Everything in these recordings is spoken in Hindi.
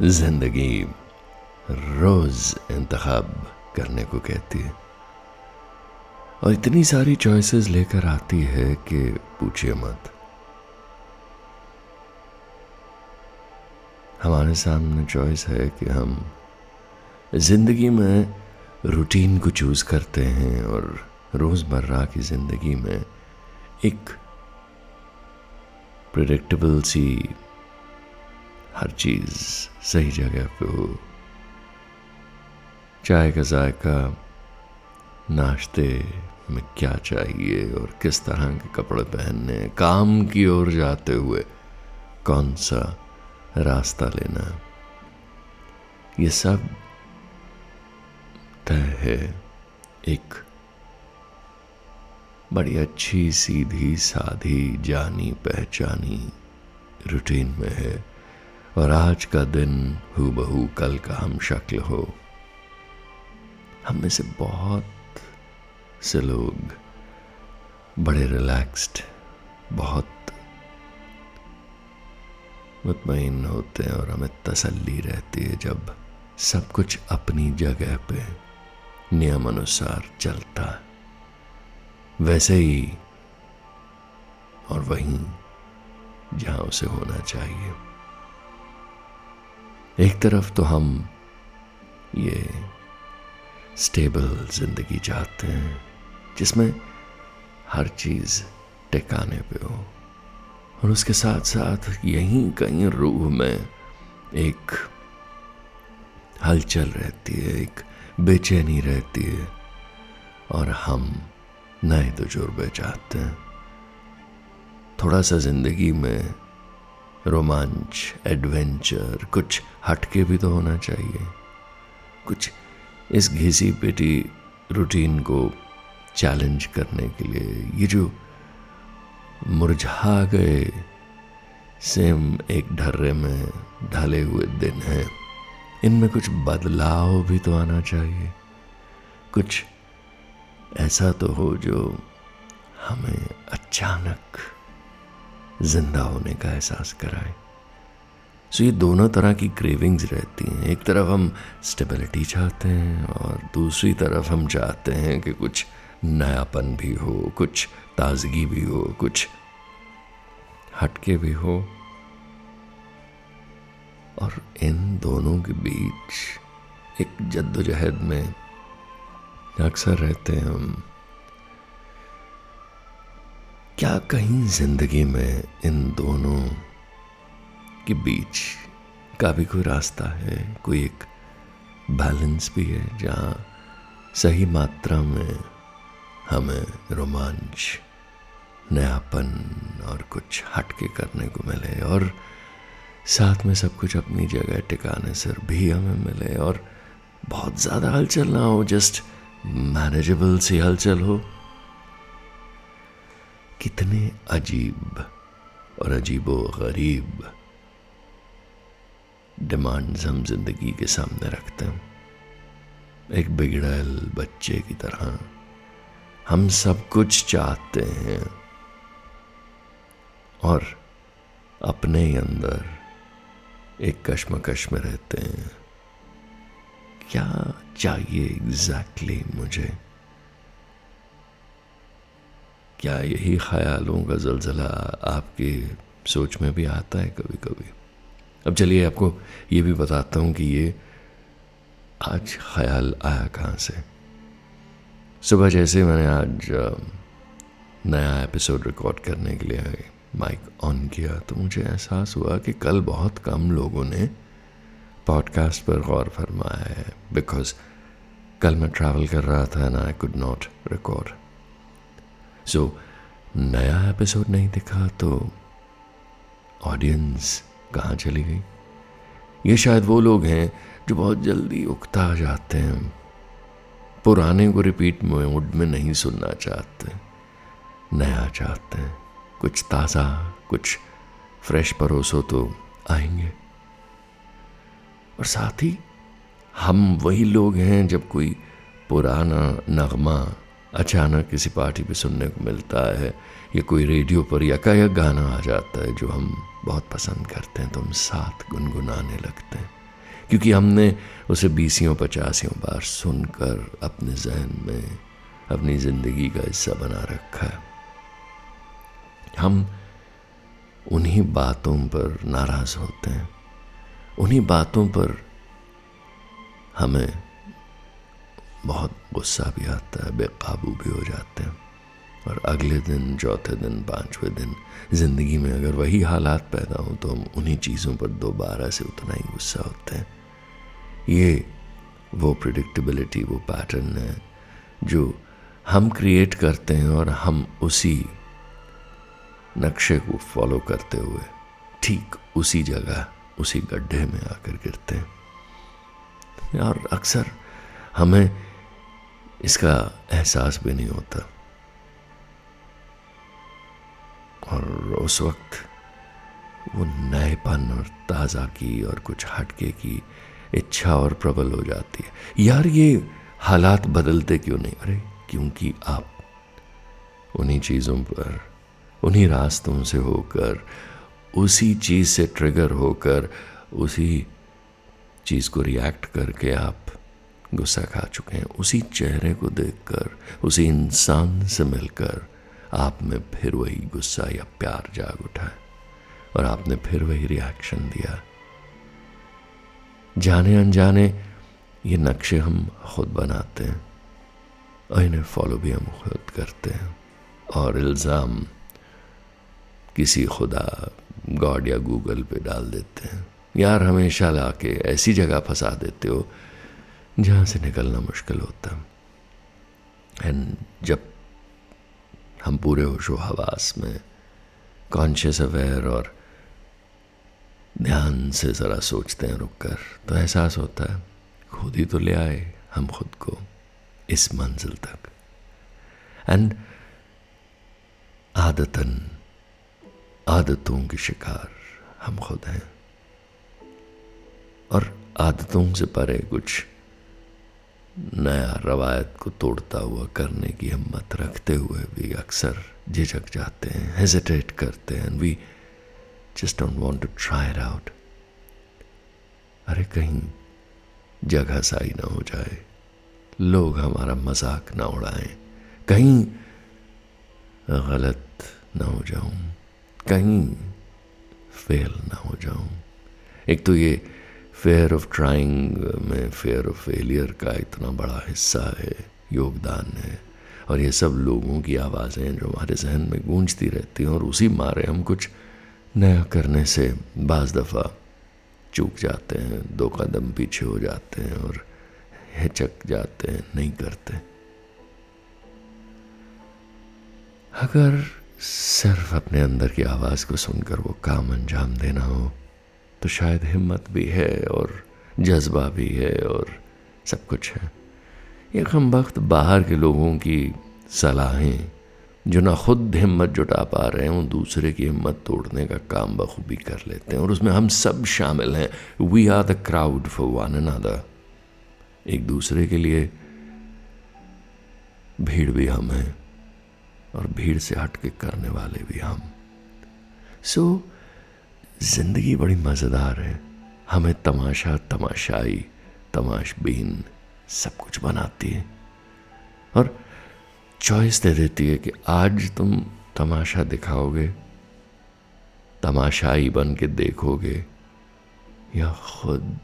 ज़िंदगी रोज इंतखब करने को कहती है। और इतनी सारी चॉइसेस लेकर आती है कि पूछिए मत। हमारे सामने चॉइस है कि हम ज़िंदगी में रूटीन को चूज़ करते हैं और रोज़मर्रा की ज़िंदगी में एक प्रिडिक्टेबल सी हर चीज़ सही जगह पे हो। चाय का जायका, नाश्ते में क्या चाहिए और किस तरह के कपड़े पहनने काम की ओर जाते हुए कौन सा रास्ता लेना ये सब तय है एक बड़ी अच्छी सीधी साधी जानी पहचानी रूटीन में है। और आज का दिन हु बहू कल का हम शक्ल हो। हम में से बहुत से लोग बड़े रिलैक्स्ड बहुत मुतमिन होते हैं और हमें तसल्ली रहती है जब सब कुछ अपनी जगह पे नियम अनुसार चलता है। वैसे ही और वहीं जहाँ उसे होना चाहिए। एक तरफ़ तो हम ये स्टेबल ज़िंदगी चाहते हैं, जिसमें हर चीज़ टिकाने पे हो। और उसके साथ साथ यहीं कहीं रूह में एक हलचल रहती है, एक बेचैनी रहती है, और हम नए तजुर्बे चाहते हैं। थोड़ा सा ज़िंदगी में रोमांच, एडवेंचर, कुछ हटके भी तो होना चाहिए। कुछ इस घिसी पिटी रूटीन को चैलेंज करने के लिए। ये जो मुरझा गए सेम एक ढर्रे में ढले हुए दिन हैं, इनमें कुछ बदलाव भी तो आना चाहिए। कुछ ऐसा तो हो जो हमें अचानक ज़िंदा होने का एहसास कराए। सो ये दोनों तरह की क्रेविंग्स रहती हैं। एक तरफ़ हम स्टेबिलिटी चाहते हैं और दूसरी तरफ़ हम चाहते हैं कि कुछ नयापन भी हो, कुछ ताजगी भी हो, कुछ हटके भी हो। और इन दोनों के बीच एक जद्दोजहद में अक्सर रहते हैं हम। क्या कहीं ज़िंदगी में इन दोनों के बीच का भी कोई रास्ता है? कोई एक बैलेंस भी है जहाँ सही मात्रा में हमें रोमांच, नयापन और कुछ हटके करने को मिले और साथ में सब कुछ अपनी जगह टिकाने से भी हमें मिले और बहुत ज़्यादा हलचल ना हो जस्ट मैनेजेबल सी हलचल हो। कितने अजीब और अजीबो गरीब डिमांड्स हम ज़िंदगी के सामने रखते हैं। एक बिगड़ल बच्चे की तरह हम सब कुछ चाहते हैं और अपने ही अंदर एक कश्मकश में रहते हैं। क्या चाहिए एग्जैक्टली exactly मुझे? क्या यही ख्यालों का जलजला आपके सोच में भी आता है कभी कभी अब चलिए आपको ये भी बताता हूँ कि ये आज ख्याल आया कहाँ से? सुबह जैसे मैंने आज नया एपिसोड रिकॉर्ड करने के लिए माइक ऑन किया तो मुझे एहसास हुआ कि कल बहुत कम लोगों ने पॉडकास्ट पर गौर फरमाया है बिकॉज़ कल मैं ट्रैवल कर रहा था and I could not record so नया एपिसोड नहीं दिखा तो ऑडियंस कहाँ चली गई? ये शायद वो लोग हैं जो बहुत जल्दी उकता जाते हैं। पुराने को रिपीट मोड में नहीं सुनना चाहते। नया चाहते हैं। कुछ ताज़ा, कुछ फ्रेश परोसो तो आएँगे। और साथ ही हम वही लोग हैं जब कोई पुराना नगमा अचानक किसी पार्टी पे सुनने को मिलता है, या कोई रेडियो पर या यकायक गाना आ जाता है जो हम बहुत पसंद करते हैं तो हम साथ गुनगुनाने लगते हैं। क्योंकि हमने उसे बीसियों, पचासियों बार सुनकर अपने जहन में अपनी ज़िंदगी का हिस्सा बना रखा है। हम उन्हीं बातों पर नाराज़ होते हैं। उन्हीं बातों पर हमें बहुत गुस्सा भी आता है, बेकाबू भी हो जाते हैं। और अगले दिन, चौथे दिन, पाँचवें दिन, ज़िंदगी में अगर वही हालात पैदा हों तो हम उन्हीं चीज़ों पर दोबारा से उतना ही गुस्सा होते हैं। ये वो प्रिडिक्टेबिलिटी वो पैटर्न है, जो हम क्रिएट करते हैं और हम उसी नक्शे को फॉलो करते हुए ठीक उसी जगह, उसी गड्ढे में आकर गिरते हैं। और अक्सर हमें इसका एहसास भी नहीं होता। और उस वक्त वो नएपन और ताज़ा की और कुछ हटके की इच्छा और प्रबल हो जाती है। यार, ये हालात बदलते क्यों नहीं? अरे, क्योंकि आप उन्हीं चीज़ों पर, उन्हीं रास्तों से होकर, उसी चीज़ से ट्रिगर होकर, उसी चीज़ को रिएक्ट करके आप गुस्सा खा चुके हैं। उसी चेहरे को देखकर, उसी इंसान से मिलकर आप में फिर वही गुस्सा या प्यार जाग उठा और आपने फिर वही रिएक्शन दिया। जाने अनजाने ये नक्शे हम खुद बनाते हैं और इन्हें फॉलो भी हम खुद करते हैं। और इल्ज़ाम किसी खुदा गॉड या गूगल पे डाल देते हैं। यार, हमेशा ला के ऐसी जगह फंसा देते हो जहाँ से निकलना मुश्किल होता। एंड जब हम पूरे होशो हवास में कॉन्शियस अवेयर और ध्यान से ज़रा सोचते हैं रुक कर तो एहसास होता है, खुद ही तो ले आए हम खुद को इस मंजिल तक। एंड आदतन, आदतों के शिकार हम खुद हैं। और आदतों से परे कुछ नया रवायत को तोड़ता हुआ करने की हिम्मत रखते हुए भी अक्सर झिझक जाते हैं हेजिटेट करते हैं we just don't want to try it out अरे कहीं जगह साई ना हो जाए, लोग हमारा मज़ाक ना उड़ाएँ, कहीं गलत ना हो जाऊँ, कहीं फेल ना हो जाऊँ। एक तो ये फेयर ऑफ़ ट्राइंग में फेयर ऑफ़ फेलियर का इतना बड़ा हिस्सा है, योगदान है। और ये सब लोगों की आवाज़ें जो हमारे जहन में गूंजती रहती हैं और उसी मारे हम कुछ नया करने से बाज़ दफ़ा चूक जाते हैं, दो कदम पीछे हो जाते हैं और हिचक जाते हैं, नहीं करते। अगर सिर्फ़ अपने अंदर की आवाज़ को सुनकर वो काम अंजाम देना हो तो शायद हिम्मत भी है और जज्बा भी है और सब कुछ है। ये हम वक्त बाहर के लोगों की सलाहें जो ना खुद हिम्मत जुटा पा रहे हैं वो दूसरे की हिम्मत तोड़ने का काम बखूबी कर लेते हैं। और उसमें हम सब शामिल हैं। We are the crowd for one another एक दूसरे के लिए भीड़ भी हम हैं और भीड़ से हट के करने वाले भी हम। सो so, ज़िंदगी बड़ी मज़ेदार है। हमें तमाशा, तमाशाई, तमाशबीन सब कुछ बनाती है। और चॉइस दे देती है कि आज तुम तमाशा दिखाओगे, तमाशाई बन के देखोगे, या खुद,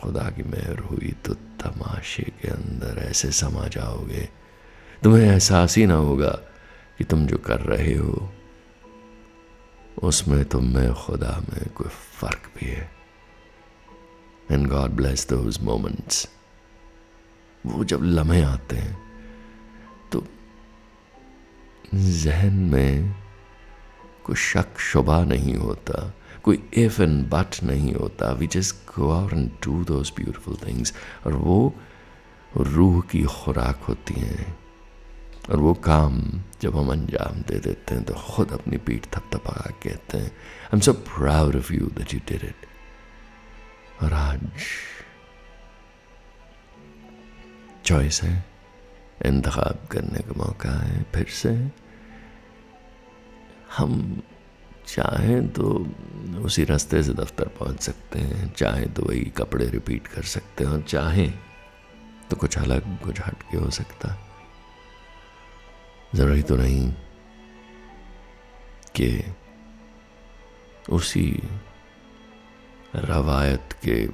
खुदा की मेहर हुई तो तमाशे के अंदर ऐसे समा जाओगे। तुम्हें एहसास ही ना होगा कि तुम जो कर रहे हो उसमें तुम में खुदा में कोई फ़र्क भी है। And God bless those moments वो जब लम्हे आते हैं तो जहन में कोई शक शुबा नहीं होता, कोई इफ़ एंड बट नहीं होता। We just go out and do those beautiful things और वो रूह की खुराक होती हैं। और वो काम जब हम अंजाम दे देते हैं तो खुद अपनी पीठ थपथपा कहते हैं I am so proud of you that you did it और आज चॉइस है, इंतखब करने का मौका है, फिर से हम चाहें तो उसी रास्ते से दफ्तर पहुँच सकते हैं, चाहें तो वही कपड़े रिपीट कर सकते हैं, और चाहें तो कुछ अलग, कुछ हटके हो सकता। ज़रूरी तो नहीं कि उसी रवायत के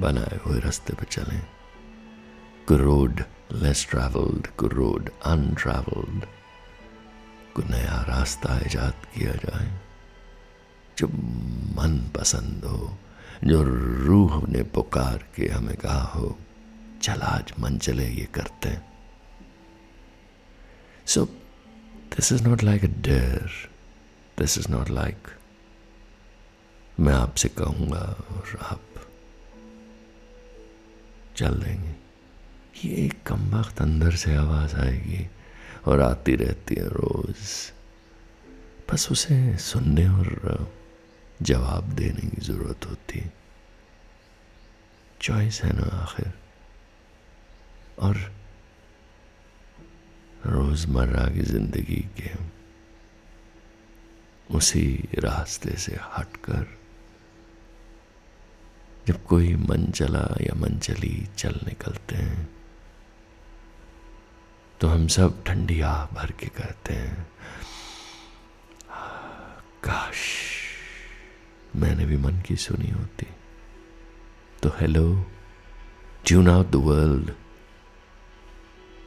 बनाए हुए रास्ते पर चलें। कोई रोड लेस ट्रैवल्ड कोई रोड अनट्रैवल्ड को नया रास्ता ईजाद किया जाए, जो मन पसंद हो, जो रूह ने पुकार के हमें कहा हो, चल आज मन चले ये करते हैं। So this is not like a dare this is not like मैं आपसे कहूँगा और आप चल देंगे. ये एक कम वक्त अंदर से आवाज़ आएगी और आती रहती है रोज। बस उसे सुनने और जवाब देने की ज़रूरत होती है। चॉइस है ना आखिर। और रोज़मर्रा की ज़िंदगी के उसी रास्ते से हटकर जब कोई मन चला या मन चली, चल निकलते हैं तो हम सब ठंडी आह भर के कहते हैं, काश मैंने भी मन की सुनी होती। तो hello tune out the world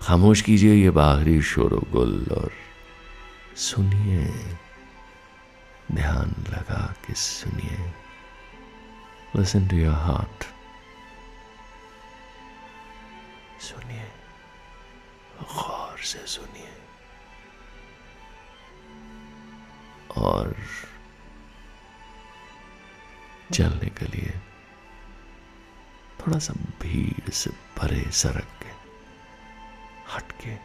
खामोश कीजिए ये बाहरी शोर गुल और सुनिए। ध्यान लगा के सुनिए। Listen to your heart. सुनिए। गौर से सुनिए। और चलने के लिए थोड़ा सा भीड़ से भरे सड़क के हटके